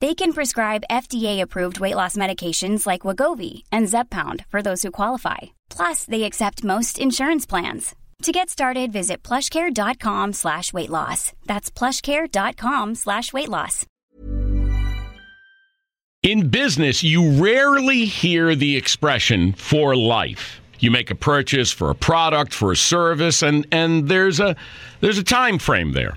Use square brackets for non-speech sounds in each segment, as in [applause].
They can prescribe FDA-approved weight loss medications like Wegovy and Zepbound for those who qualify. Plus, they accept most insurance plans. To get started, visit plushcare.com slash weight loss. That's plushcare.com slash weight loss. In business, you rarely hear the expression for life. You make a purchase for a product, for a service, and, and there's a there's a time frame there.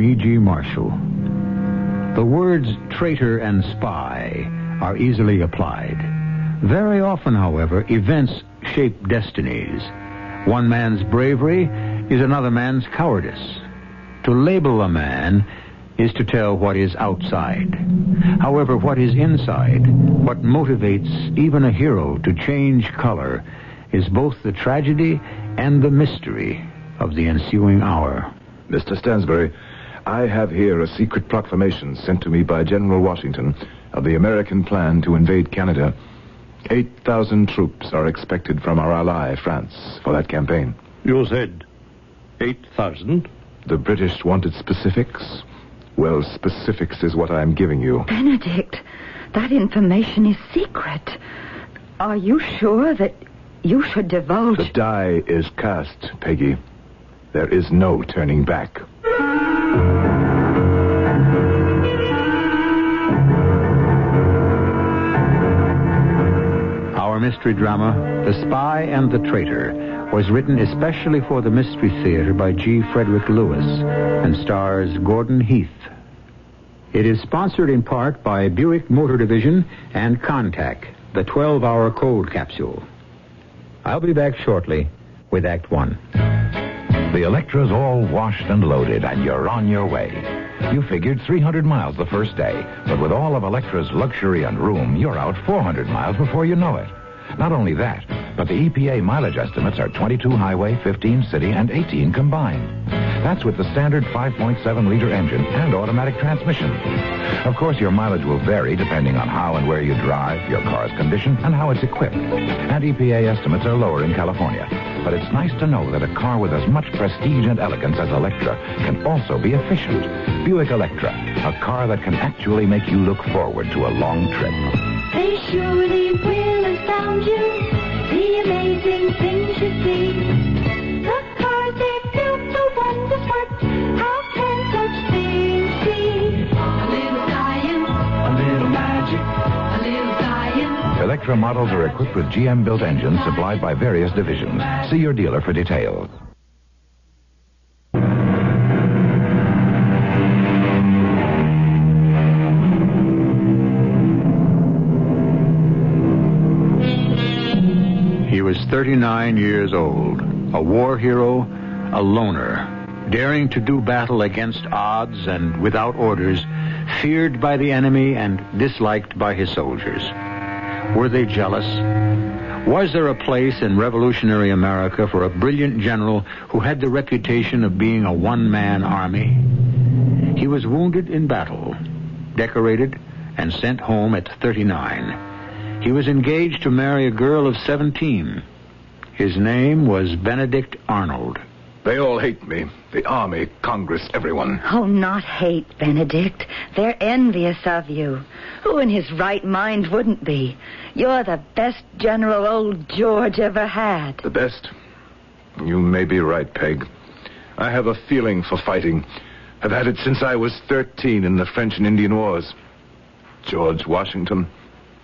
E.G. Marshall. The words traitor and spy are easily applied. Very often, however, events shape destinies. One man's bravery is another man's cowardice. To label a man is to tell what is outside. However, what is inside, what motivates even a hero to change color, is both the tragedy and the mystery of the ensuing hour. Mr. Stansbury, I have here a secret proclamation sent to me by General Washington of the American plan to invade Canada. 8,000 troops are expected from our ally, France, for that campaign. You said 8,000? The British wanted specifics. Well, specifics is what I'm giving you. Benedict, that information is secret. Are you sure that you should divulge? The die is cast, Peggy. There is no turning back. Mystery drama, The Spy and the Traitor, was written especially for the Mystery Theater by G. Frederick Lewis and stars Gordon Heath. It is sponsored in part by Buick Motor Division and Contac, the 12 hour cold capsule. I'll be back shortly with Act One. The Electra's all washed and loaded, and you're on your way. You figured 300 miles the first day, but with all of Electra's luxury and room, you're out 400 miles before you know it. Not only that, but the EPA mileage estimates are 22 highway, 15 city, and 18 combined. That's with the standard 5.7-liter engine and automatic transmission. Of course, your mileage will vary depending on how and where you drive, your car's condition, and how it's equipped. And EPA estimates are lower in California. But it's nice to know that a car with as much prestige and elegance as Electra can also be efficient. Buick Electra, a car that can actually make you look forward to a long trip. They surely will astound you. The amazing things you see. The cars they're built to wonders work. How can such things be? A little science, a little magic, a little science. Electra models are equipped with GM-built engines supplied by various divisions. See your dealer for details. 39 years old, a war hero, a loner, daring to do battle against odds and without orders, feared by the enemy and disliked by his soldiers. Were they jealous? Was there a place in revolutionary America for a brilliant general who had the reputation of being a one-man army? He was wounded in battle, decorated, and sent home at 39. He was engaged to marry a girl of 17. His name was Benedict Arnold. They all hate me. The Army, Congress, everyone. Oh, not hate, Benedict. They're envious of you. Who in his right mind wouldn't be? You're the best general old George ever had. The best? You may be right, Peg. I have a feeling for fighting. I've had it since I was 13 in the French and Indian Wars. George Washington.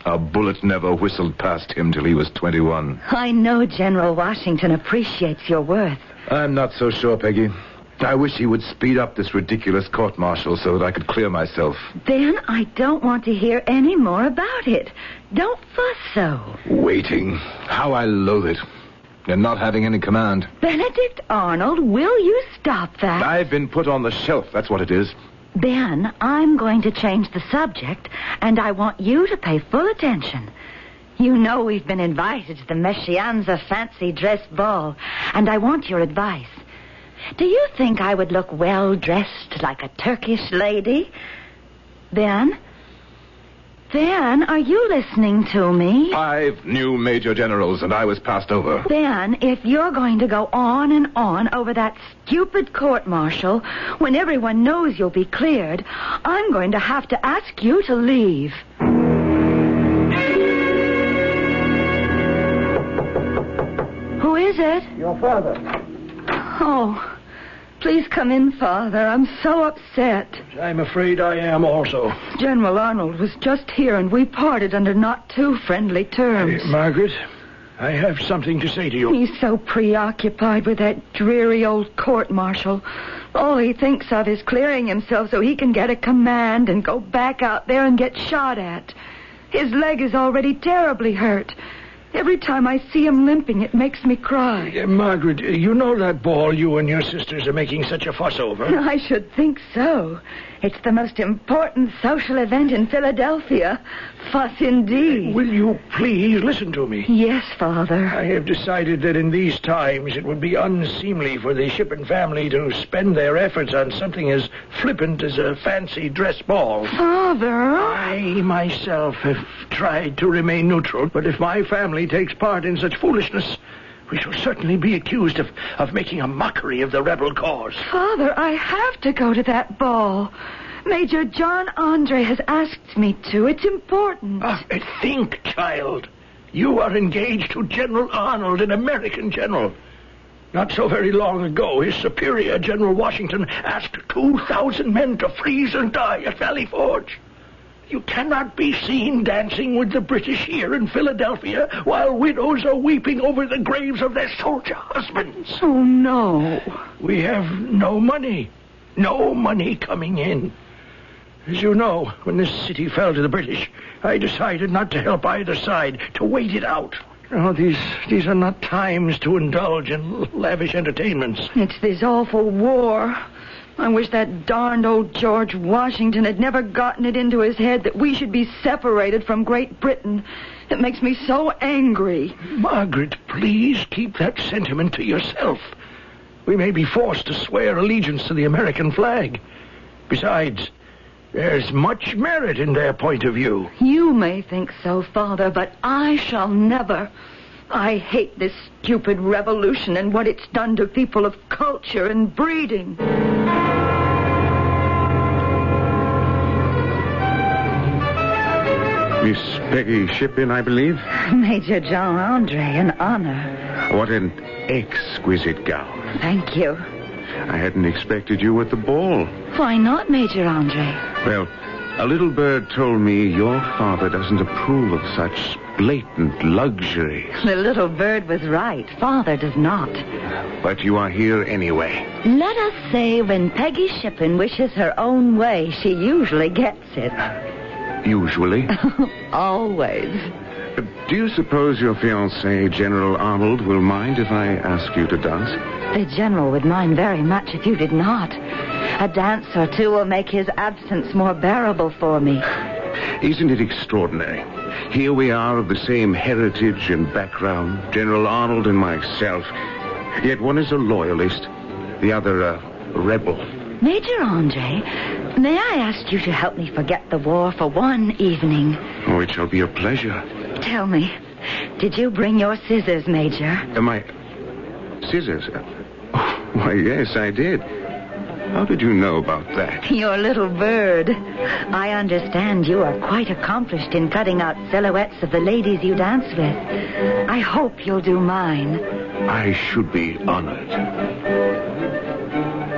A bullet never whistled past him till he was 21. I know General Washington appreciates your worth. I'm not so sure, Peggy. I wish he would speed up this ridiculous court martial so that I could clear myself. Then I don't want to hear any more about it. Don't fuss so. Waiting. How I loathe it. And not having any command. Benedict Arnold, will you stop that? I've been put on the shelf, that's what it is. Ben, I'm going to change the subject, and I want you to pay full attention. You know we've been invited to the Mischianza fancy dress ball, and I want your advice. Do you think I would look well dressed like a Turkish lady? Ben? Ben, are you listening to me? Five new major generals, and I was passed over. Ben, if you're going to go on and on over that stupid court martial when everyone knows you'll be cleared, I'm going to have to ask you to leave. Who is it? Your father. Oh, please come in, Father. I'm so upset. I'm afraid I am also. General Arnold was just here, and we parted under not too friendly terms. Uh, Margaret, I have something to say to you. He's so preoccupied with that dreary old court martial. All he thinks of is clearing himself so he can get a command and go back out there and get shot at. His leg is already terribly hurt. Every time I see him limping, it makes me cry. Uh, Margaret, uh, you know that ball you and your sisters are making such a fuss over? [laughs] I should think so. It's the most important social event in Philadelphia. Fuss indeed. Will you please listen to me? Yes, Father. I have decided that in these times it would be unseemly for the Shippen family to spend their efforts on something as flippant as a fancy dress ball. Father? I myself have tried to remain neutral, but if my family takes part in such foolishness, we shall certainly be accused of, of making a mockery of the rebel cause. Father, I have to go to that ball. Major John Andre has asked me to. It's important. Ah, think, child. You are engaged to General Arnold, an American general. Not so very long ago, his superior, General Washington, asked 2,000 men to freeze and die at Valley Forge. You cannot be seen dancing with the British here in Philadelphia while widows are weeping over the graves of their soldier husbands. Oh, no. We have no money. No money coming in. As you know, when this city fell to the British, I decided not to help either side, to wait it out. Oh, these these are not times to indulge in lavish entertainments. It's this awful war. I wish that darned old George Washington had never gotten it into his head that we should be separated from Great Britain. It makes me so angry. Margaret, please keep that sentiment to yourself. we may be forced to swear allegiance to the American flag. Besides, there's much merit in their point of view. You may think so, Father, but I shall never. I hate this stupid revolution and what it's done to people of culture and breeding. Miss Peggy Shippen, I believe. [laughs] Major John Andre, an honor. What an exquisite gown. Thank you. I hadn't expected you at the ball. Why not, Major Andre? Well, a little bird told me your father doesn't approve of such blatant luxury. The little bird was right. Father does not. But you are here anyway. Let us say when Peggy Shippen wishes her own way, she usually gets it. Usually. [laughs] Always. Do you suppose your fiancé, General Arnold, will mind if I ask you to dance? The General would mind very much if you did not. A dance or two will make his absence more bearable for me. [sighs] Isn't it extraordinary? Here we are of the same heritage and background, General Arnold and myself. Yet one is a loyalist, the other a rebel. Major Andre, may I ask you to help me forget the war for one evening? Oh, it shall be a pleasure. Tell me, did you bring your scissors, Major? Uh, Am I... Scissors? Uh, oh, why, yes, I did. How did you know about that? [laughs] Your little bird. I understand you are quite accomplished in cutting out silhouettes of the ladies you dance with. I hope you'll do mine. I should be honored.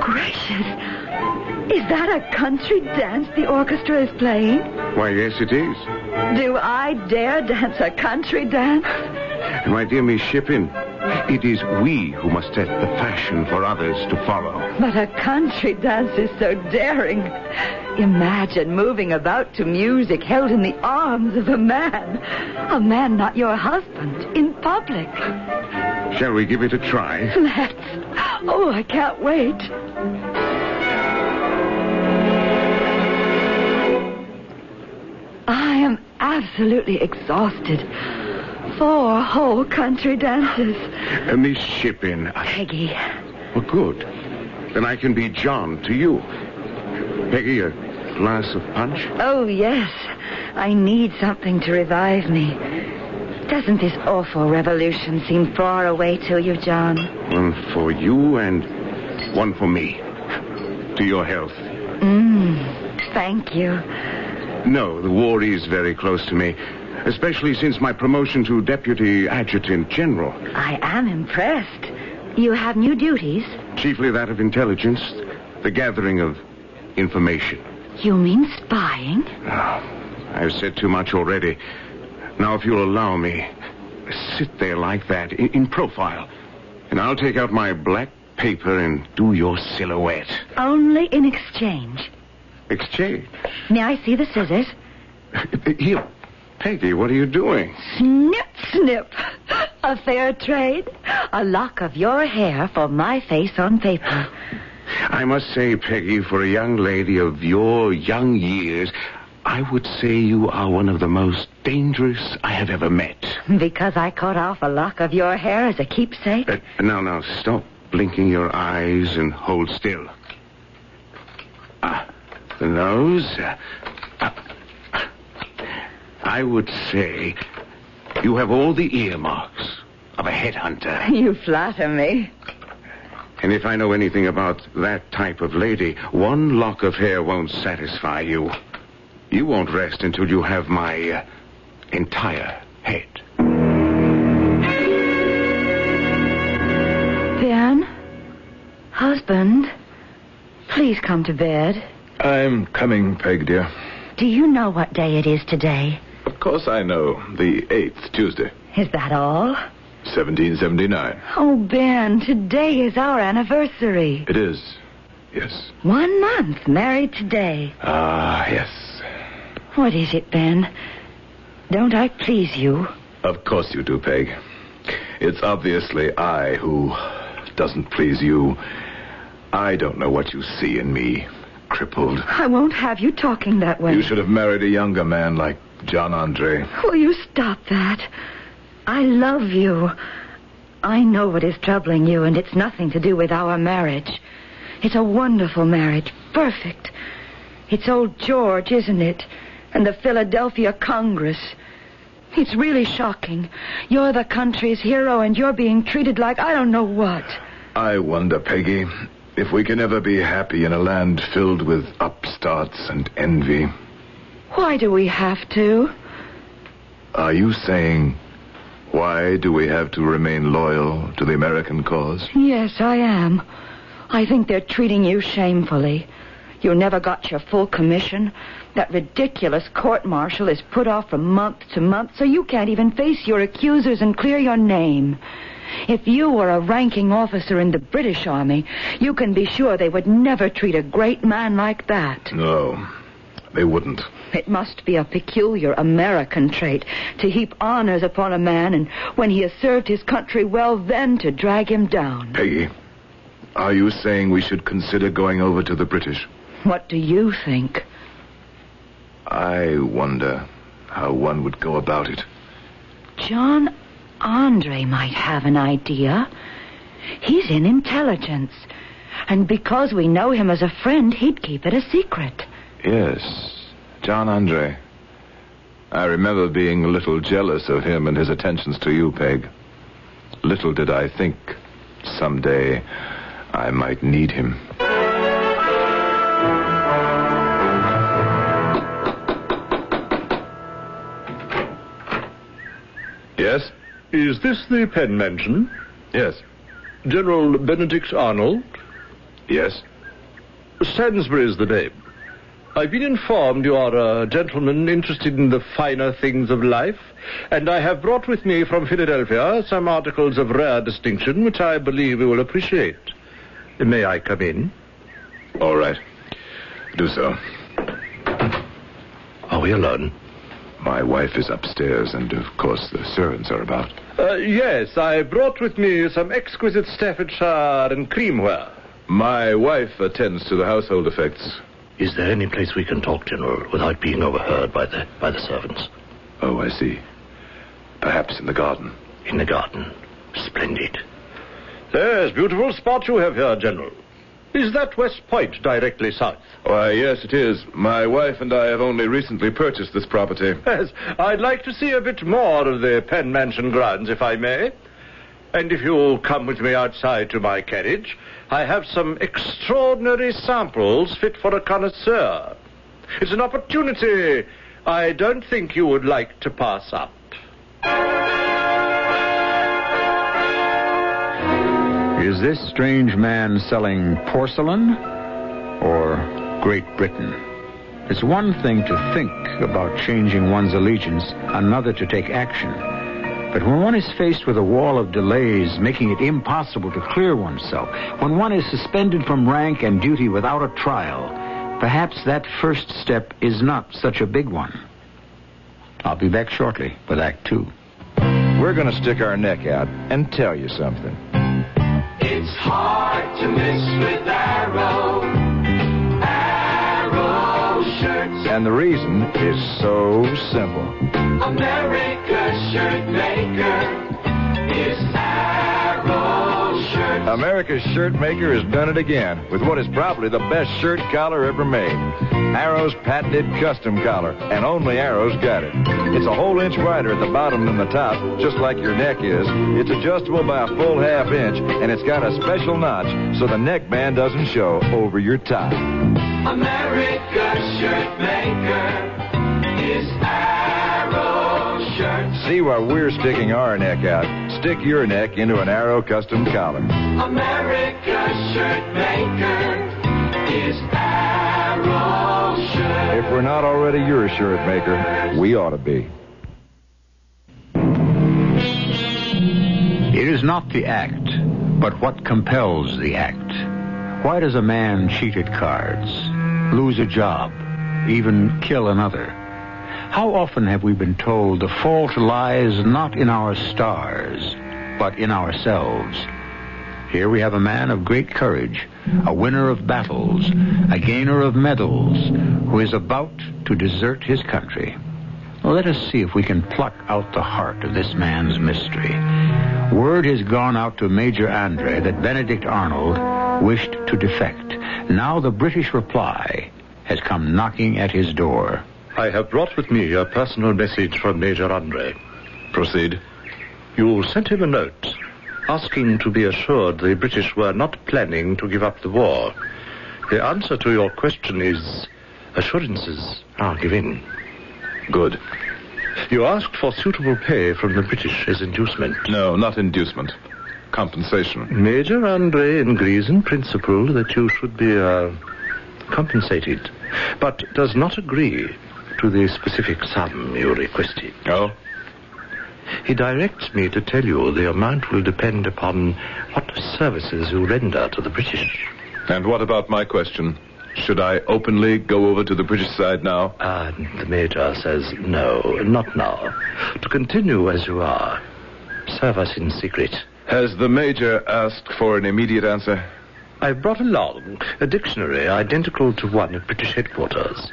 Gracious. Is that a country dance the orchestra is playing? Why, yes, it is. Do I dare dance a country dance? My dear Miss Shippen, it is we who must set the fashion for others to follow. But a country dance is so daring. Imagine moving about to music held in the arms of a man. A man not your husband, in public. Shall we give it a try? Let's. Oh, I can't wait. I am absolutely exhausted. Four whole country dances. Uh, Miss Shippen. I... Peggy. Well, good. Then I can be John to you. Peggy, a glass of punch? Oh, yes. I need something to revive me. Doesn't this awful revolution seem far away to you, John? One for you and one for me. To your health. Mmm. Thank you. No, the war is very close to me, especially since my promotion to Deputy Adjutant General. I am impressed. You have new duties? Chiefly that of intelligence, the gathering of information. You mean spying? Ah, I've said too much already. Now, if you'll allow me, sit there like that, in, in profile, and I'll take out my black paper and do your silhouette. Only in exchange. Exchange. May I see the scissors? Here, Peggy, what are you doing? Snip, snip. A fair trade. A lock of your hair for my face on paper. I must say, Peggy, for a young lady of your young years, I would say you are one of the most dangerous I have ever met. Because I cut off a lock of your hair as a keepsake? Uh, now, now, stop blinking your eyes and hold still. Ah, nose. Uh, ah. I would say you have all the earmarks of a headhunter. [laughs] You flatter me. And if I know anything about that type of lady, one lock of hair won't satisfy you. You won't rest until you have my uh, entire head. Husband? Please come to bed. I'm coming, Peg, dear. Do you know what day it is today? Of course I know. The 8th, Tuesday, Is that all? 1779. Oh, Ben, today is our anniversary. It is. Yes. One month married today. Ah, yes. What is it, Ben? Don't I please you? Of course you do, Peg. It's obviously I who doesn't please you. I don't know what you see in me. Crippled. I won't have you talking that way. You should have married a younger man like John Andre. Will you stop that? I love you. I know what is troubling you, and it's nothing to do with our marriage. It's a wonderful marriage. Perfect. It's old George, isn't it? And the Philadelphia Congress. It's really shocking. You're the country's hero, and you're being treated like I don't know what. I wonder, Peggy, if we can ever be happy in a land filled with upstarts and envy. Why do we have to? Are you saying, why do we have to remain loyal to the American cause? Yes, I am. I think they're treating you shamefully. You never got your full commission. That ridiculous court martial is put off from month to month, so you can't even face your accusers and clear your name. If you were a ranking officer in the British Army, you can be sure they would never treat a great man like that. No, they wouldn't. It must be a peculiar American trait to heap honors upon a man and when he has served his country well, then to drag him down. Peggy, are you saying we should consider going over to the British? What do you think? I wonder how one would go about it. John Andre might have an idea. He's in intelligence. And because we know him as a friend, he'd keep it a secret. Yes, John Andre. I remember being a little jealous of him and his attentions to you, Peg. Little did I think someday I might need him. Is this the Penn Mansion? Yes. General Benedict Arnold? Yes. Stansbury's the name. I've been informed you are a gentleman interested in the finer things of life, and I have brought with me from Philadelphia some articles of rare distinction which I believe you will appreciate. May I come in? All right. Do so. Are we alone? My wife is upstairs, and of course the servants are about. Uh, yes, I brought with me some exquisite Staffordshire and creamware. My wife attends to the household effects. Is there any place we can talk, General, without being overheard by the by the servants? Oh, I see. Perhaps in the garden. In the garden. Splendid. Yes, beautiful spot you have here, General. Is that West Point directly south? Why, yes, it is. My wife and I have only recently purchased this property. Yes, I'd like to see a bit more of the Penn Mansion grounds, if I may. And if you'll come with me outside to my carriage, I have some extraordinary samples fit for a connoisseur. It's an opportunity I don't think you would like to pass up. Is this strange man selling porcelain or Great Britain? It's one thing to think about changing one's allegiance, another to take action. But when one is faced with a wall of delays, making it impossible to clear oneself, when one is suspended from rank and duty without a trial, perhaps that first step is not such a big one. I'll be back shortly with Act Two. We're going to stick our neck out and tell you something. It's hard to miss with Arrow. Arrow shirts. And the reason is so simple. America's shirt maker is. America's shirt maker has done it again with what is probably the best shirt collar ever made. Arrow's patented custom collar, and only Arrow's got it. It's a whole inch wider at the bottom than the top, just like your neck is. It's adjustable by a full half inch, and it's got a special notch so the neck neckband doesn't show over your tie. America's shirt maker is Arrow shirts. See why we're sticking our neck out. Stick your neck into an Arrow custom collar. America's shirt maker is Arrow shirts. If we're not already your shirt maker, we ought to be. It is not the act, but what compels the act. Why does a man cheat at cards, lose a job, even kill another? How often have we been told the fault lies not in our stars, but in ourselves? Here we have a man of great courage, a winner of battles, a gainer of medals, who is about to desert his country. Let us see if we can pluck out the heart of this man's mystery. Word has gone out to Major Andre that Benedict Arnold wished to defect. Now the British reply has come knocking at his door. I have brought with me a personal message from Major Andre. Proceed. You sent him a note asking to be assured the British were not planning to give up the war. The answer to your question is assurances are given. Good. You asked for suitable pay from the British as inducement. No, not inducement. Compensation. Major Andre agrees in principle that you should be uh, compensated, but does not agree to the specific sum you requested. Oh? He directs me to tell you the amount will depend upon what services you render to the British. And what about my question? Should I openly go over to the British side now? Uh, the Major says no, not now. To continue as you are. Serve us in secret. Has the Major asked for an immediate answer? I've brought along a dictionary identical to one at British headquarters.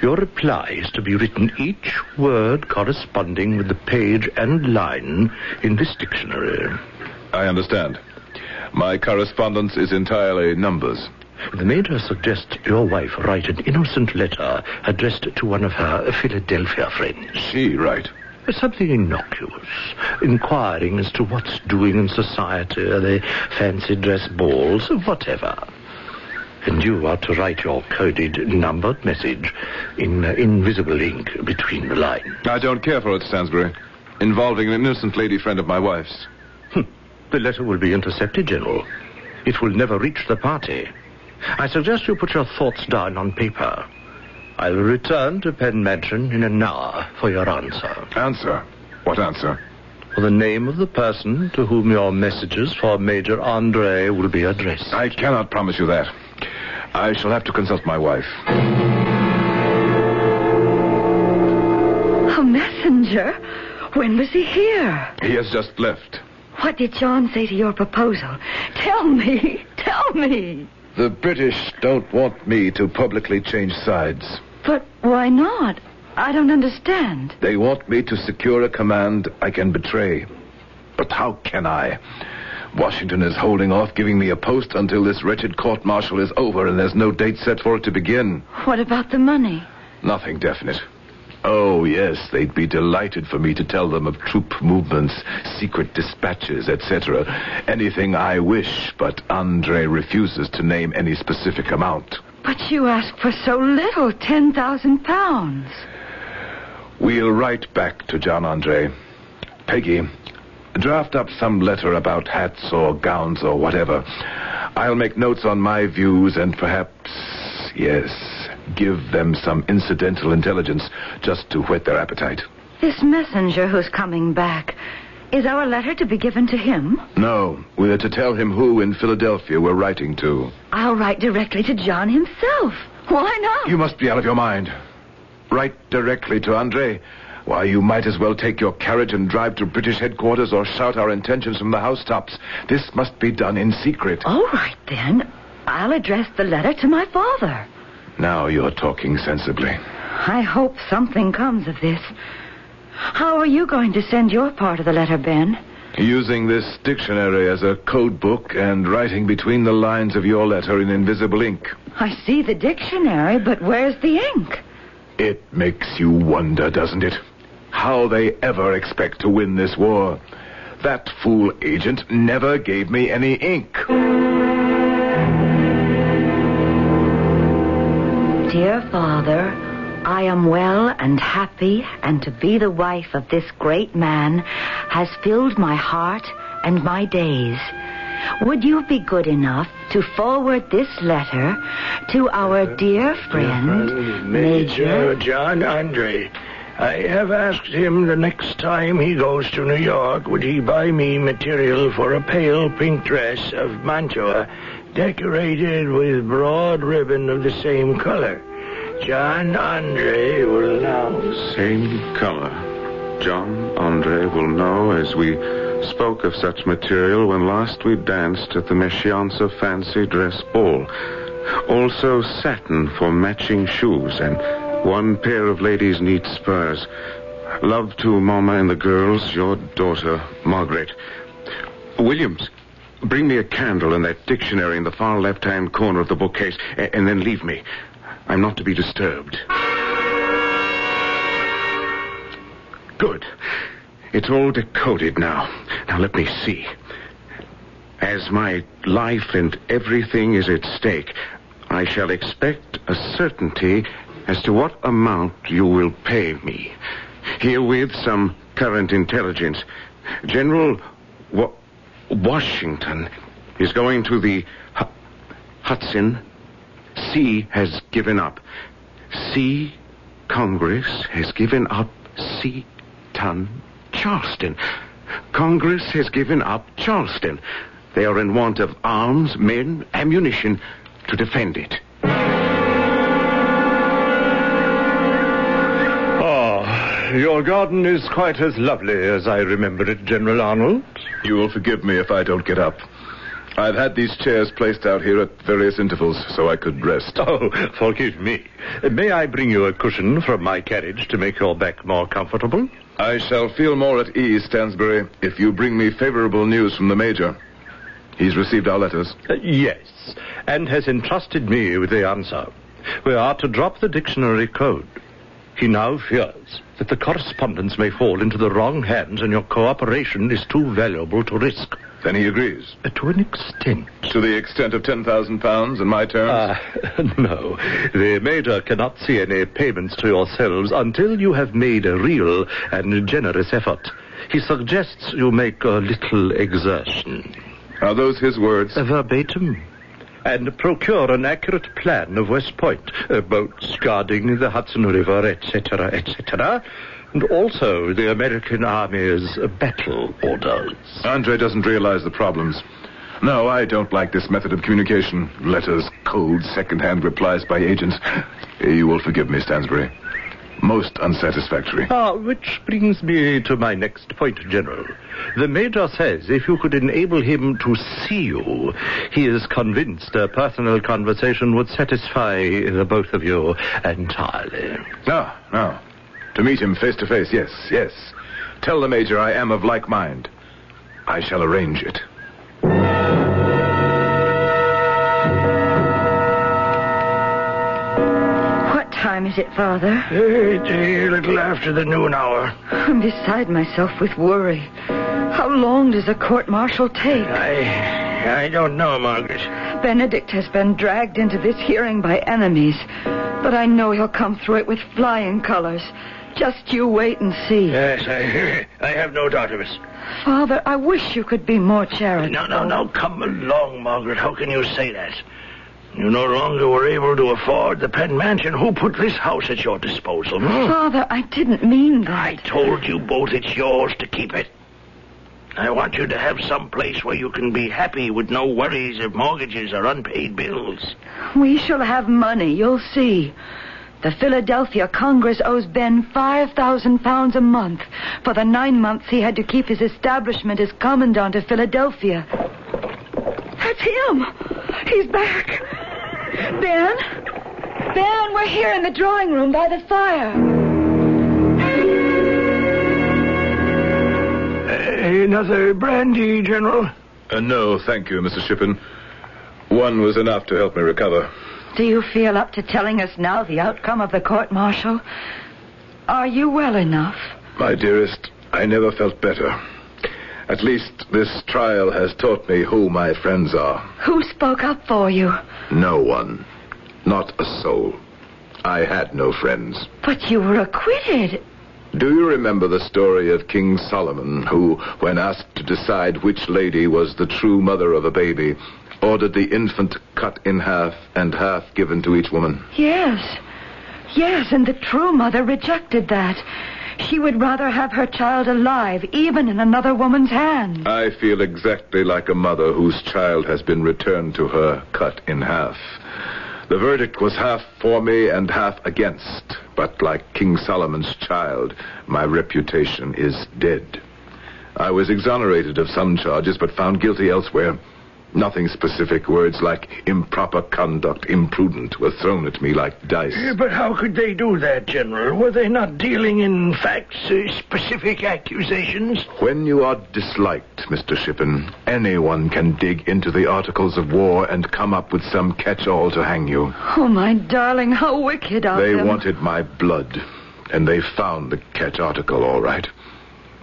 Your reply is to be written each word corresponding with the page and line in this dictionary. I understand. My correspondence is entirely numbers. The Major suggests your wife write an innocent letter addressed to one of her Philadelphia friends. She right. Something innocuous, inquiring as to what's doing in society, the fancy dress balls, whatever. And you are to write your coded, numbered message in uh, invisible ink between the lines. I don't care for it, Stansbury. Involving an innocent lady friend of my wife's. The letter will be intercepted, General. It will never reach the party. I suggest you put your thoughts down on paper. I will return to Penn Mansion in an hour for your answer. Answer? What answer? For the name of the person to whom your messages for Major Andre will be addressed. I cannot promise you that. I shall have to consult my wife. A messenger? When was he here? He has just left. What did John say to your proposal? Tell me. Tell me. The British don't want me to publicly change sides. But why not? I don't understand. They want me to secure a command I can betray. But how can I? Washington is holding off giving me a post until this wretched court martial is over and there's no date set for it to begin. What about the money? Nothing definite. Oh, yes, they'd be delighted for me to tell them of troop movements, secret dispatches, etc. Anything I wish, but Andre refuses to name any specific amount. But you asked for so little, 10,000 pounds. We'll write back to John Andre. Peggy, draft up some letter about hats or gowns or whatever. I'll make notes on my views and perhaps, yes, give them some incidental intelligence just to whet their appetite. This messenger who's coming back, is our letter to be given to him? No, we're to tell him who in Philadelphia we're writing to. I'll write directly to John himself. Why not? You must be out of your mind. Write directly to Andre. Why, you might as well take your carriage and drive to British headquarters or shout our intentions from the housetops. This must be done in secret. All right, then. I'll address the letter to my father. Now you're talking sensibly. I hope something comes of this. How are you going to send your part of the letter, Ben? Using this dictionary as a code book and writing between the lines of your letter in invisible ink. I see the dictionary, but where's the ink? It makes you wonder, doesn't it? How they ever expect to win this war. That fool agent never gave me any ink. Dear Father, I am well and happy, and to be the wife of this great man has filled my heart and my days. Would you be good enough to forward this letter to our dear friend, Major Major? John Andre. I have asked him the next time he goes to New York, would he buy me material for a pale pink dress of Mantua, decorated with broad ribbon of the same color. John Andre will now. Same color. John Andre will know as we spoke of such material when last we danced at the Mischianza fancy dress ball. Also satin for matching shoes and One pair of ladies need spurs. Love to Mama and the girls, your daughter, Margaret. Williams, bring me a candle and that dictionary in the far left-hand corner of the bookcase, and then leave me. I'm not to be disturbed. Good. It's all decoded now. Now let me see. As my life and everything is at stake, I shall expect a certainty as to what amount you will pay me. Herewith some current intelligence. General Wa- Washington is going to the Hu- Hudson. C has given up. C Congress has given up Seaton, Charleston. Congress has given up Charleston. They are in want of arms, men, ammunition to defend it. Your garden is quite as lovely as I remember it, General Arnold. You will forgive me if I don't get up. I've had these chairs placed out here at various intervals so I could rest. [laughs] Oh, forgive me. May I bring you a cushion from my carriage to make your back more comfortable? I shall feel more at ease, Stansbury, if you bring me favorable news from the Major. He's received our letters. Uh, yes, and has entrusted me with the answer. We are to drop the dictionary code. He now fears that the correspondence may fall into the wrong hands and your cooperation is too valuable to risk. Then he agrees. Uh, to an extent. To the extent of ten thousand pounds in my terms? Ah, [laughs] no. The Major cannot see any payments to yourselves until you have made a real and generous effort. He suggests you make a little exertion. Are those his words? Uh, verbatim. And procure an accurate plan of West Point, uh, boats guarding the Hudson River, etc., etc., and also the American Army's battle orders. Andre doesn't realize the problems. No, I don't like this method of communication. Letters, cold, second-hand replies by agents. You will forgive me, Stansbury. Most unsatisfactory. Ah, which brings me to my next point, General. The Major says if you could enable him to see you, he is convinced a personal conversation would satisfy the both of you entirely. No, no. To meet him face to face, yes, yes. Tell the Major I am of like mind. I shall arrange it. Time is it, Father? It's a little after the noon hour. I'm beside myself with worry. How long does a court martial take? I, I don't know, Margaret. Benedict has been dragged into this hearing by enemies, but I know he'll come through it with flying colors. Just you wait and see. Yes, I, [laughs] I have no doubt of it. Father, I wish you could be more charitable. No, no, no, come along, Margaret. How can you say that? You no longer were able to afford the Penn Mansion. Who put this house at your disposal? hmm? Father, I didn't mean that. I told you both it's yours to keep it. I want you to have some place where you can be happy with no worries of mortgages or unpaid bills. We shall have money, you'll see. The Philadelphia Congress owes Ben 5,000 pounds a month for the nine months he had to keep his establishment as commandant of Philadelphia. That's him. He's back. Ben? Ben, we're here in the drawing room by the fire. Another brandy, General? Uh, no, thank you, Mr. Shippen. One was enough to help me recover. Do you feel up to telling us now the outcome of the court martial? Are you well enough? My dearest, I never felt better. At least this trial has taught me who my friends are. Who spoke up for you? No one. Not a soul. I had no friends. But you were acquitted. Do you remember the story of King Solomon, who, when asked to decide which lady was the true mother of a baby, ordered the infant cut in half and half given to each woman? Yes. Yes, and the true mother rejected that. She would rather have her child alive, even in another woman's hands. I feel exactly like a mother whose child has been returned to her cut in half. The verdict was half for me and half against, but like King Solomon's child, my reputation is dead. I was exonerated of some charges, but found guilty elsewhere. Nothing specific. Words like improper conduct, imprudent were thrown at me like dice. Uh, But how could they do that, General? Were they not dealing in facts, uh, specific accusations? When you are disliked, Mr. Shippen, anyone can dig into the articles of war and come up with some catch-all to hang you. Oh, my darling, how wicked of They them. wanted my blood, and they found the catch article, all right.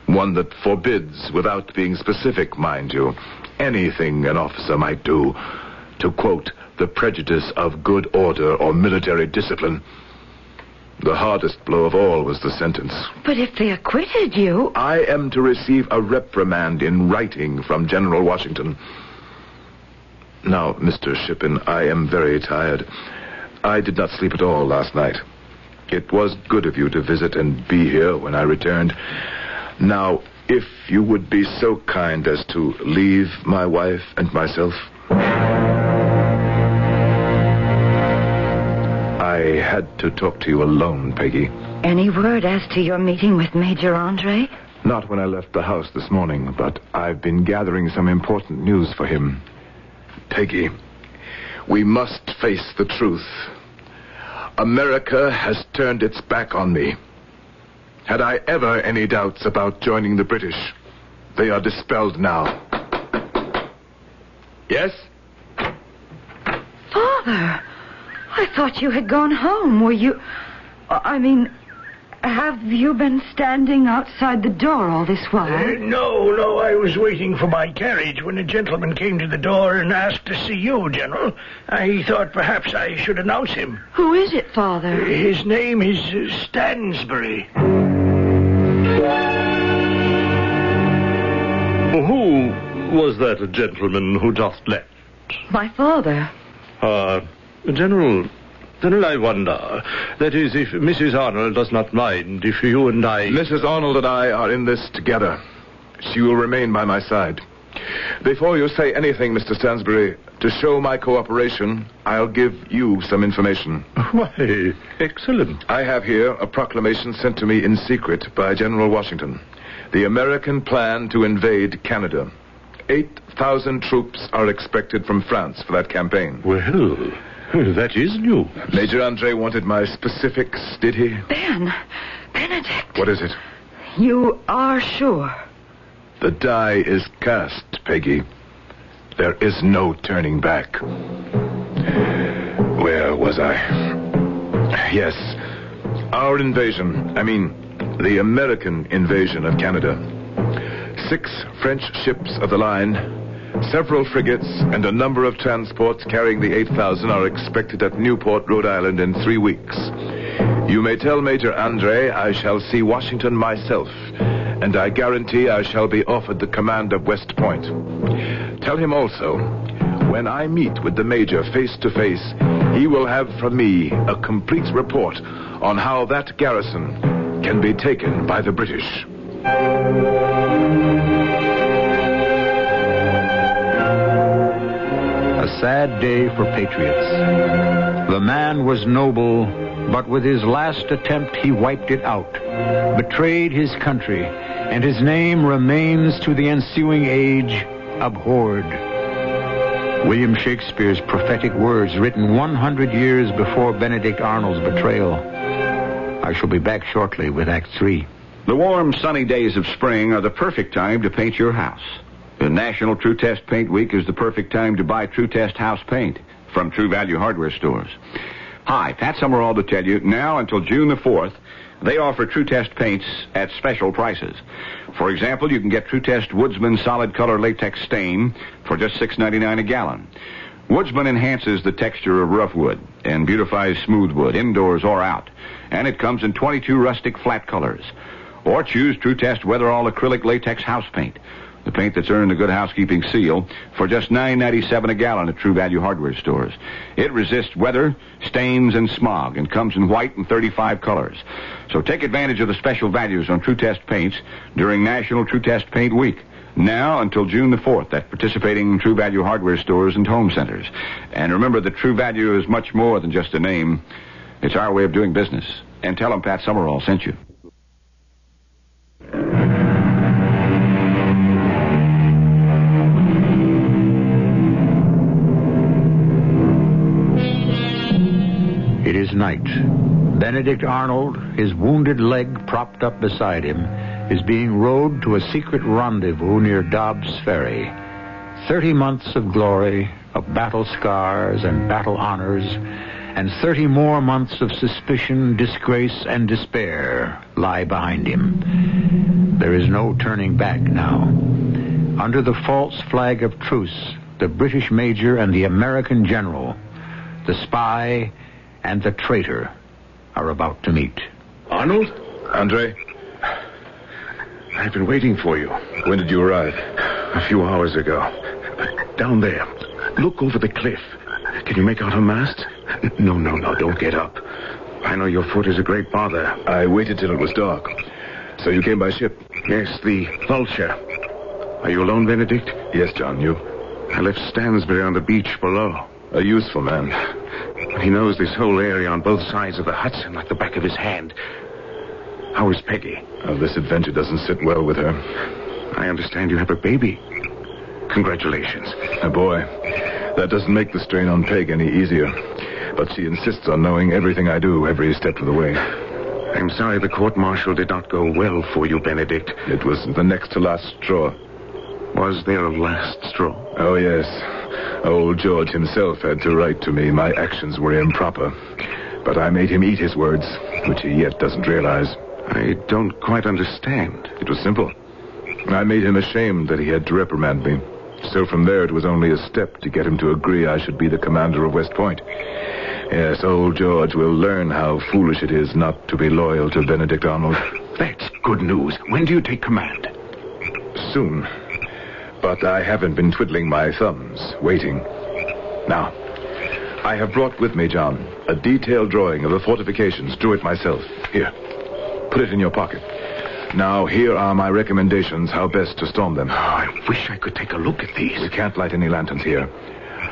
One that forbids, without being specific, mind you, anything an officer might do to, quote, the prejudice of good order or military discipline. The hardest blow of all was the sentence. But if they acquitted you... I am to receive a reprimand in writing from General Washington. Now, Mr. Shippen, I am very tired. I did not sleep at all last night. It was good of you to visit and be here when I returned. Now, if you would be so kind as to leave my wife and myself. I had to talk to you alone, Peggy. Any word as to your meeting with Major Andre? Not when I left the house this morning, but I've been gathering some important news for him. Peggy, we must face the truth. America has turned its back on me. Had I ever any doubts about joining the British, they are dispelled now. Yes? Father, I thought you had gone home. Were you... I mean, have you been standing outside the door all this Uh, while? no, no, I was waiting for my carriage when a gentleman came to the door and asked to see you, General. I thought perhaps I should announce him. Who is it, Father? His name is uh, Stansbury. Who was that gentleman who just left? My father. Uh, General, General, I wonder. That is, if Mrs. Arnold does not mind, if you and I... Mrs. Arnold and I are in this together. She will remain by my side. Before you say anything, Mr. Stansbury, to show my cooperation, I'll give you some information. Why, excellent. I have here a proclamation sent to me in secret by General Washington. The American plan to invade Canada. 8,000 troops are expected from France for that campaign. Well, [laughs] that is new. Major Andre wanted my specifics, did he? Ben, Benedict, What is it? you are sure. The die is cast, Peggy. There is no turning back. Where was I? Yes. Our invasion, I mean, the American invasion of Canada. Six French ships of the line, several frigates, and a number of transports carrying the 8,000 are expected at Newport, Rhode Island in three weeks. You may tell Major Andre I shall see Washington myself, and I guarantee I shall be offered the command of West Point. Tell him also, when I meet with the Major face to face, he will have from me a complete report on how that garrison can be taken by the British. A sad day for patriots. The man was noble, but with his last attempt he wiped it out, betrayed his country, and his name remains to the ensuing age abhorred. William Shakespeare's prophetic words written 100 years before Benedict Arnold's betrayal. I shall be back shortly with Act Three. The warm, sunny days of spring are the perfect time to paint your house. The National Tru-Test Paint Week is the perfect time to buy Tru-Test house paint from True Value Hardware stores. Hi, Pat Summerall to tell you, now until June the 4th, they offer Tru-Test paints at special prices. For example, you can get Tru-Test Woodsman Solid Color Latex Stain for just $6.99 a gallon. Woodsman enhances the texture of rough wood and beautifies smooth wood, indoors or out. And it comes in 22 rustic flat colors. Or choose Tru-Test Weatherall Acrylic Latex House Paint, the paint that's earned the Good Housekeeping seal, for just $9.97 a gallon at True Value Hardware stores. It resists weather, stains, and smog, and comes in white and 35 colors. So take advantage of the special values on Tru-Test paints during National Tru-Test Paint Week. Now until June the 4th at participating True Value hardware stores and home centers. And remember that True Value is much more than just a name. It's our way of doing business. And tell them Pat Summerall sent you. It is night. Benedict Arnold, his wounded leg propped up beside him, is being rowed to a secret rendezvous near Dobbs Ferry. Thirty months of glory, of battle scars and battle honors, and thirty more months of suspicion, disgrace, and despair lie behind him. There is no turning back now. Under the false flag of truce, the British major and the American general, the spy and the traitor, are about to meet. Arnold? Andre? I've been waiting for you. When did you arrive? A few hours ago. Down there. Look over the cliff. Can you make out her mast? No, no, no. Don't get up. I know your foot is a great bother. I waited till it was dark. So you came by ship? Yes, the Vulture. Are you alone, Benedict? Yes, John. You? I left Stansbury on the beach below. A useful man. He knows this whole area on both sides of the Hudson like the back of his hand. How is Peggy? Oh, this adventure doesn't sit well with her. I understand you have a baby. Congratulations. A boy. That doesn't make the strain on Peg any easier. But she insists on knowing everything I do every step of the way. I'm sorry the court martial did not go well for you, Benedict. It was the next to last straw. Was there a last straw? Oh, yes. Old George himself had to write to me my actions were improper. But I made him eat his words, which he yet doesn't realize. I don't quite understand. It was simple. I made him ashamed that he had to reprimand me. So from there, it was only a step to get him to agree I should be the commander of West Point. Yes, old George will learn how foolish it is not to be loyal to Benedict Arnold. That's good news. When do you take command? Soon. But I haven't been twiddling my thumbs, waiting. Now, I have brought with me, John, a detailed drawing of the fortifications. Drew it myself. Here. Put it in your pocket. Now, here are my recommendations how best to storm them. Oh, I wish I could take a look at these. We can't light any lanterns here.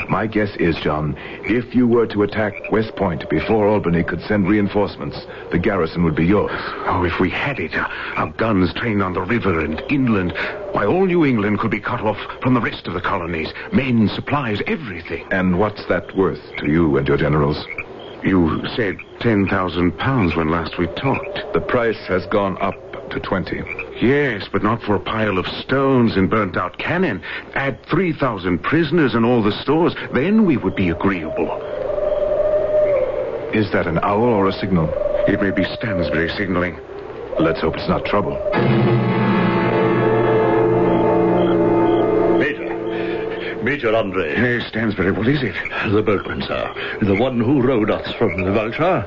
My guess is, John, if you were to attack West Point before Albany could send reinforcements, the garrison would be yours. Oh, if we had it, uh, our guns trained on the river and inland, why, all New England could be cut off from the rest of the colonies. Men, supplies, everything. And what's that worth to you and your generals? You said 10,000 pounds when last we talked. The price has gone up to 20. Yes, but not for a pile of stones and burnt out cannon. Add 3,000 prisoners and all the stores, then we would be agreeable. Is that an owl or a signal? It may be Stansbury signaling. Let's hope it's not trouble. Major. Andre. Hey, Stansbury, what is it? The boatman, sir. The one who rowed us from the Vulture.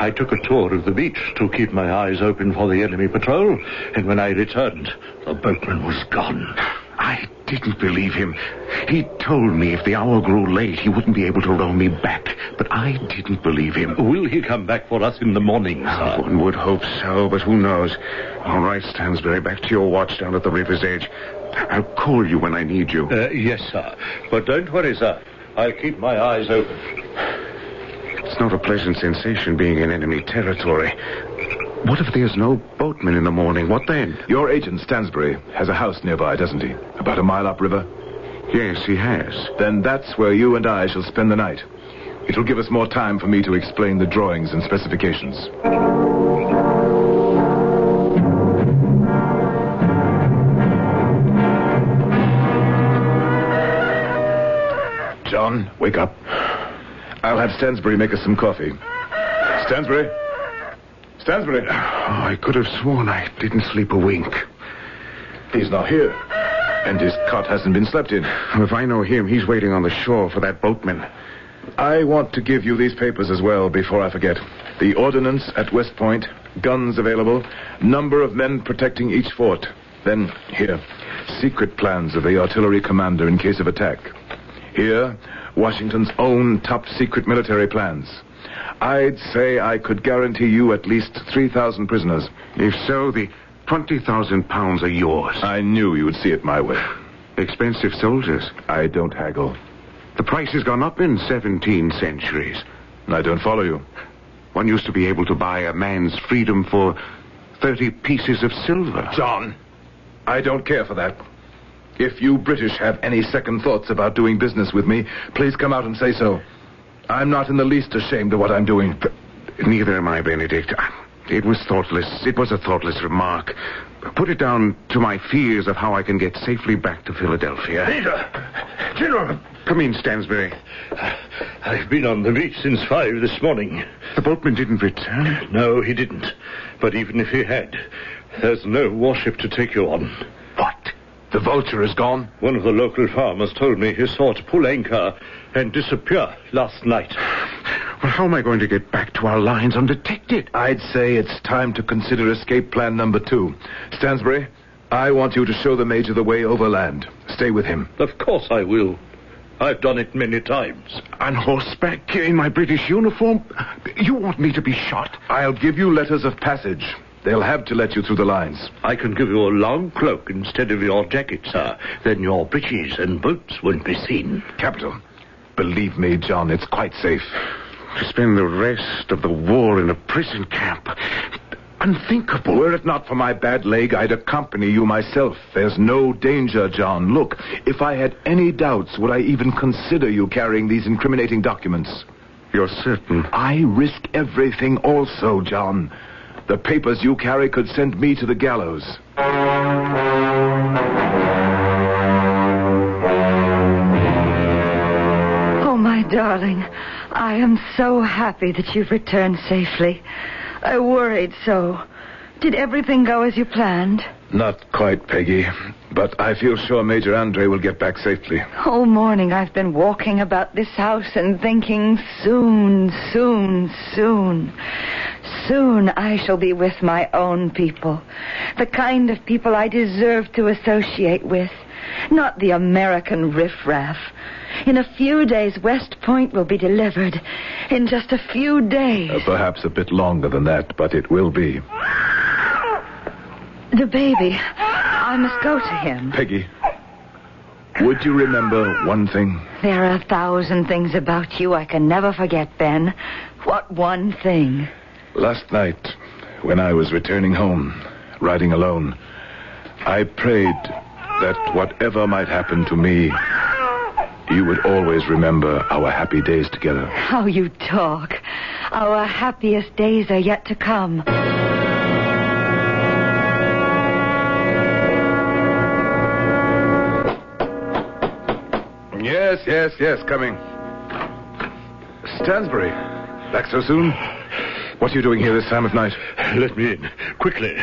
I took a tour of the beach to keep my eyes open for the enemy patrol, and when I returned, the boatman was gone. I didn't believe him. He told me if the hour grew late, he wouldn't be able to row me back. But I didn't believe him. Will he come back for us in the morning, sir? One would hope so, but who knows? All right, Stansbury, back to your watch down at the river's edge. I'll call you when I need you. Uh, yes, sir. But don't worry, sir. I'll keep my eyes open. It's not a pleasant sensation being in enemy territory. What if there's no boatman in the morning? What then? Your agent, Stansbury, has a house nearby, doesn't he? About a mile upriver? Yes, he has. Then that's where you and I shall spend the night. It'll give us more time for me to explain the drawings and specifications. John, wake up. I'll have Stansbury make us some coffee. Stansbury? Stansbury? Oh, I could have sworn I didn't sleep a wink. He's not here. And his cot hasn't been slept in. If I know him, he's waiting on the shore for that boatman. I want to give you these papers as well before I forget. The ordnance at West Point, guns available, number of men protecting each fort. Then, here, secret plans of the artillery commander in case of attack. Here, Washington's own top secret military plans. I'd say I could guarantee you at least 3,000 prisoners. If so, the 20,000 pounds are yours. I knew you would see it my way. Expensive soldiers. I don't haggle. The price has gone up in 17 centuries. I don't follow you. One used to be able to buy a man's freedom for 30 pieces of silver. John, I don't care for that. If you British have any second thoughts about doing business with me, please come out and say so. I'm not in the least ashamed of what I'm doing. Neither am I, Benedict. It was thoughtless. It was a thoughtless remark. Put it down to my fears of how I can get safely back to Philadelphia. Peter! General! Come in, Stansbury. I've been on the beach since five this morning. The boatman didn't return? No, he didn't. But even if he had, there's no warship to take you on. What? The vulture is gone? One of the local farmers told me he saw it pull anchor and disappear last night. Well, how am I going to get back to our lines undetected? I'd say it's time to consider escape plan number two. Stansbury, I want you to show the Major the way overland. Stay with him. Of course I will. I've done it many times. On horseback in my British uniform? You want me to be shot? I'll give you letters of passage. They'll have to let you through the lines. I can give you a long cloak instead of your jacket, sir. Then your breeches and boots won't be seen. Capital. Believe me, John, it's quite safe. To spend the rest of the war in a prison camp. Unthinkable. Were it not for my bad leg, I'd accompany you myself. There's no danger, John. Look, if I had any doubts, would I even consider you carrying these incriminating documents? You're certain? I risk everything also, John. The papers you carry could send me to the gallows. Darling, I am so happy that you've returned safely. I worried so. Did everything go as you planned? Not quite, Peggy. But I feel sure Major Andre will get back safely. All morning I've been walking about this house and thinking soon, soon, soon. Soon I shall be with my own people. The kind of people I deserve to associate with. Not the American riffraff. In a few days, West Point will be delivered. In just a few days. Uh, perhaps a bit longer than that, but it will be. The baby. I must go to him. Peggy, would you remember one thing? There are a thousand things about you I can never forget, Ben. What one thing? Last night, when I was returning home, riding alone, I prayed that whatever might happen to me, you would always remember our happy days together. How you talk. Our happiest days are yet to come. Yes, yes, yes, coming. Stansbury, back so soon? What are you doing here this time of night? Let me in. Quickly.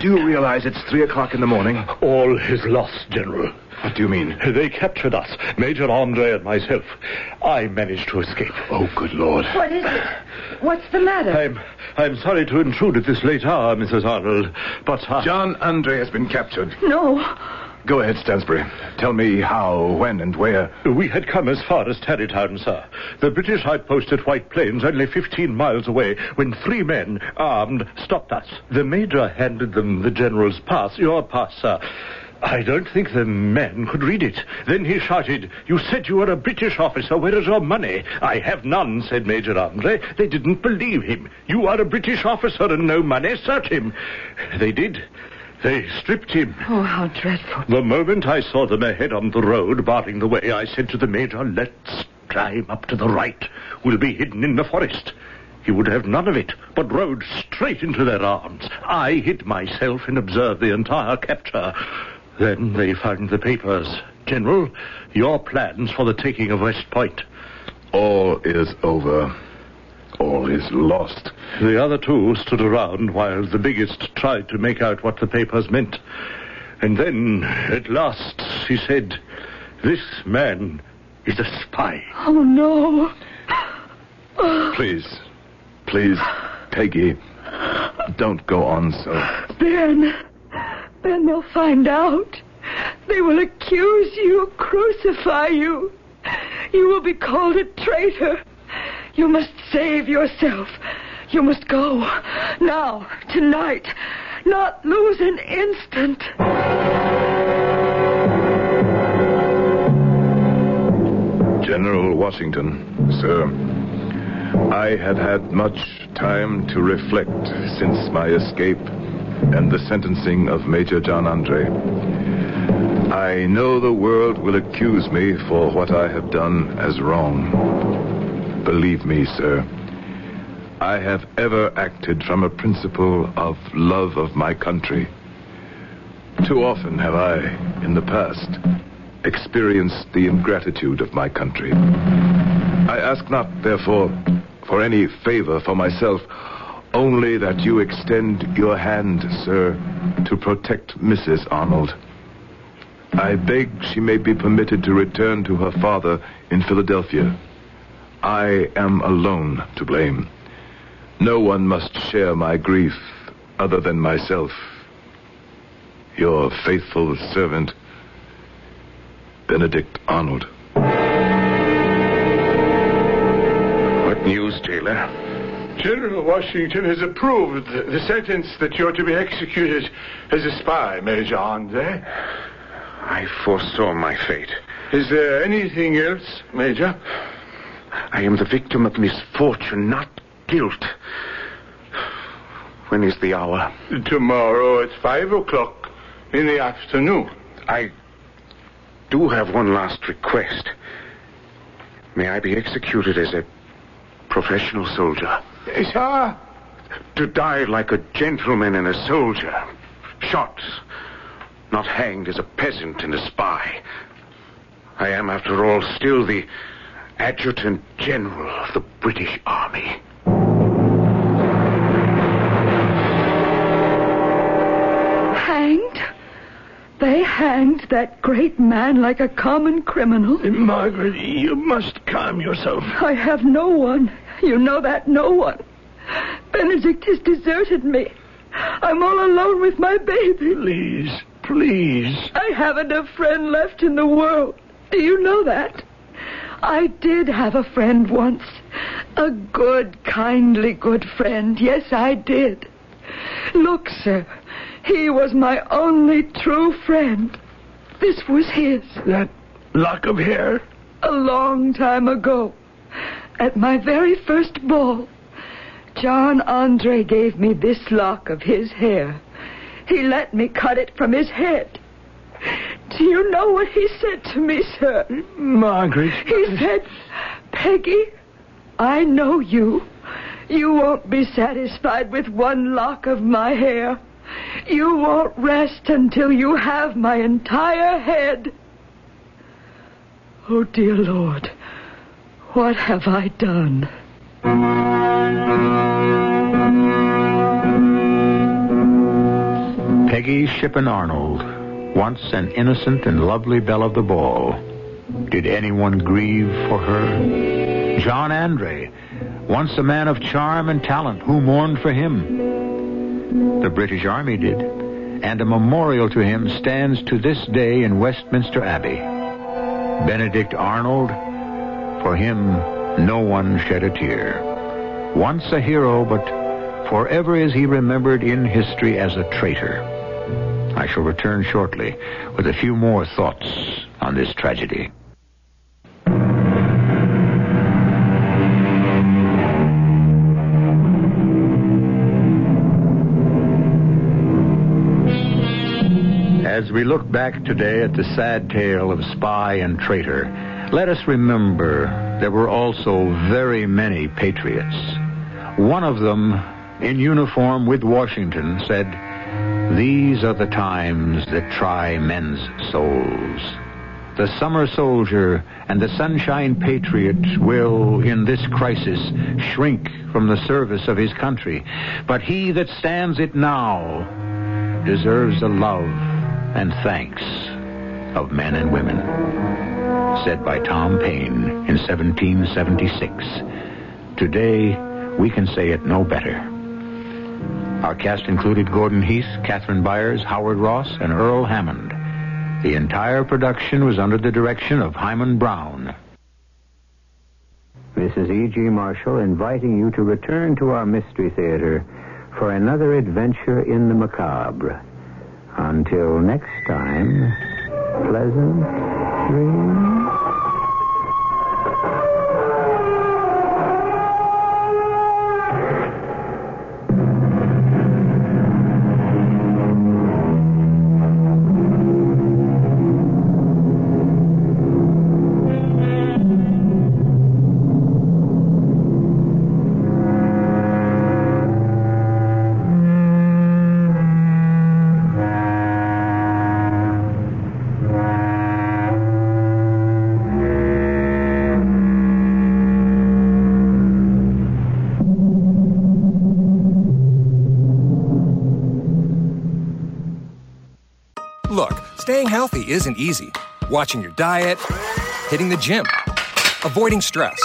Do you realize it's three o'clock in the morning? All is lost, General. What do you mean? They captured us, Major Andre and myself. I managed to escape. Oh, good Lord. What is it? What's the matter? I'm I'm sorry to intrude at this late hour, Mrs. Arnold, but uh, John Andre has been captured. No. Go ahead, Stansbury. Tell me how, when, and where. we had come as far as Tarrytown, sir. The British outpost at White Plains, only 15 miles away, when three men, armed, stopped us. The Major handed them the General's pass, your pass, sir. I don't think the men could read it. Then he shouted, You said you were a British officer. Where is your money? I have none, said Major Andre. They didn't believe him. You are a British officer and no money. Search him. They did. They stripped him. Oh, how dreadful. The moment I saw them ahead on the road, barring the way, I said to the Major, Let's climb up to the right. We'll be hidden in the forest. He would have none of it, but rode straight into their arms. I hid myself and observed the entire capture. Then they found the papers. General, your plans for the taking of West Point. All is over. All is lost. The other two stood around while the biggest tried to make out what the papers meant. And then, at last, he said, This man is a spy. Oh, no. Please, please, Peggy, don't go on so. Ben. Ben, they'll find out. They will accuse you, crucify you. You will be called a traitor. You must save yourself. You must go. Now, tonight. Not lose an instant. General Washington, sir, I had had much time to reflect since my escape and the sentencing of Major John Andre. I know the world will accuse me for what I have done as wrong. Believe me, sir, I have ever acted from a principle of love of my country. Too often have I, in the past, experienced the ingratitude of my country. I ask not, therefore, for any favor for myself, only that you extend your hand, sir, to protect Mrs. Arnold. I beg she may be permitted to return to her father in Philadelphia. I am alone to blame. No one must share my grief other than myself. Your faithful servant, Benedict Arnold. What news, Taylor? General Washington has approved the, the sentence that you're to be executed as a spy, Major Andre. Eh? I foresaw my fate. Is there anything else, Major? I am the victim of misfortune, not guilt. When is the hour? Tomorrow at five o'clock in the afternoon. I do have one last request. May I be executed as a professional soldier? Sir? To die like a gentleman and a soldier. Shot, not hanged as a peasant and a spy. I am, after all, still the adjutant general of the British Army. Hanged? They hanged that great man like a common criminal. Eh, Margaret, you must calm yourself. I have no one. You know that, no one. Benedict has deserted me. I'm all alone with my baby. Please, please. I haven't a friend left in the world. Do you know that? I did have a friend once. A good, kindly, good friend. Yes, I did. Look, sir. He was my only true friend. This was his. That lock of hair? A long time ago. At my very first ball. John Andre gave me this lock of his hair. He let me cut it from his head. Do you know what he said to me, sir? Margaret. He said, Peggy, I know you. You won't be satisfied with one lock of my hair. You won't rest until you have my entire head. Oh, dear Lord, what have I done? Peggy Shippen Arnold, once an innocent and lovely belle of the ball. Did anyone grieve for her? John Andre, once a man of charm and talent, who mourned for him? The British Army did, and a memorial to him stands to this day in Westminster Abbey. Benedict Arnold, for him, no one shed a tear. Once a hero, but forever is he remembered in history as a traitor. I shall return shortly with a few more thoughts on this tragedy. As we look back today at the sad tale of spy and traitor, let us remember there were also very many patriots. One of them, in uniform with Washington, said, These are the times that try men's souls. The summer soldier and the sunshine patriot will, in this crisis, shrink from the service of his country. But he that stands it now deserves the love and thanks of men and women. Said by Tom Paine in 1776. Today, we can say it no better. Our cast included Gordon Heath, Catherine Byers, Howard Ross, and Earl Hammond. The entire production was under the direction of Himan Brown. Mrs. E.G. Marshall inviting you to return to our Mystery Theater for another adventure in the macabre. Until next time, pleasant dreams. Healthy isn't easy. Watching your diet, hitting the gym, avoiding stress.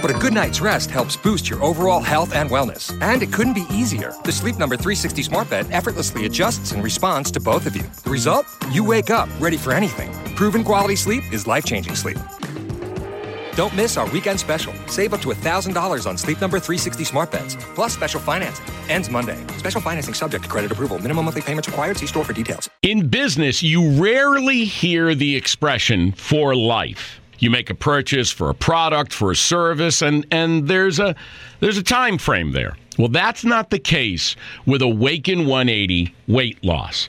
But a good night's rest helps boost your overall health and wellness. And it couldn't be easier. The Sleep Number 360 Smart Bed effortlessly adjusts in response to both of you. The result? You wake up ready for anything. Proven quality sleep is life changing sleep. Don't miss our weekend special. Save up to $1,000 on Sleep Number 360 Smart Beds, plus special financing. Ends Monday. Special financing subject to credit approval. Minimum monthly payments required. See store for details. In business, you rarely hear the expression for life. You make a purchase for a product, for a service, and, and there's a there's a time frame there. Well, that's not the case with Awaken 180 weight loss.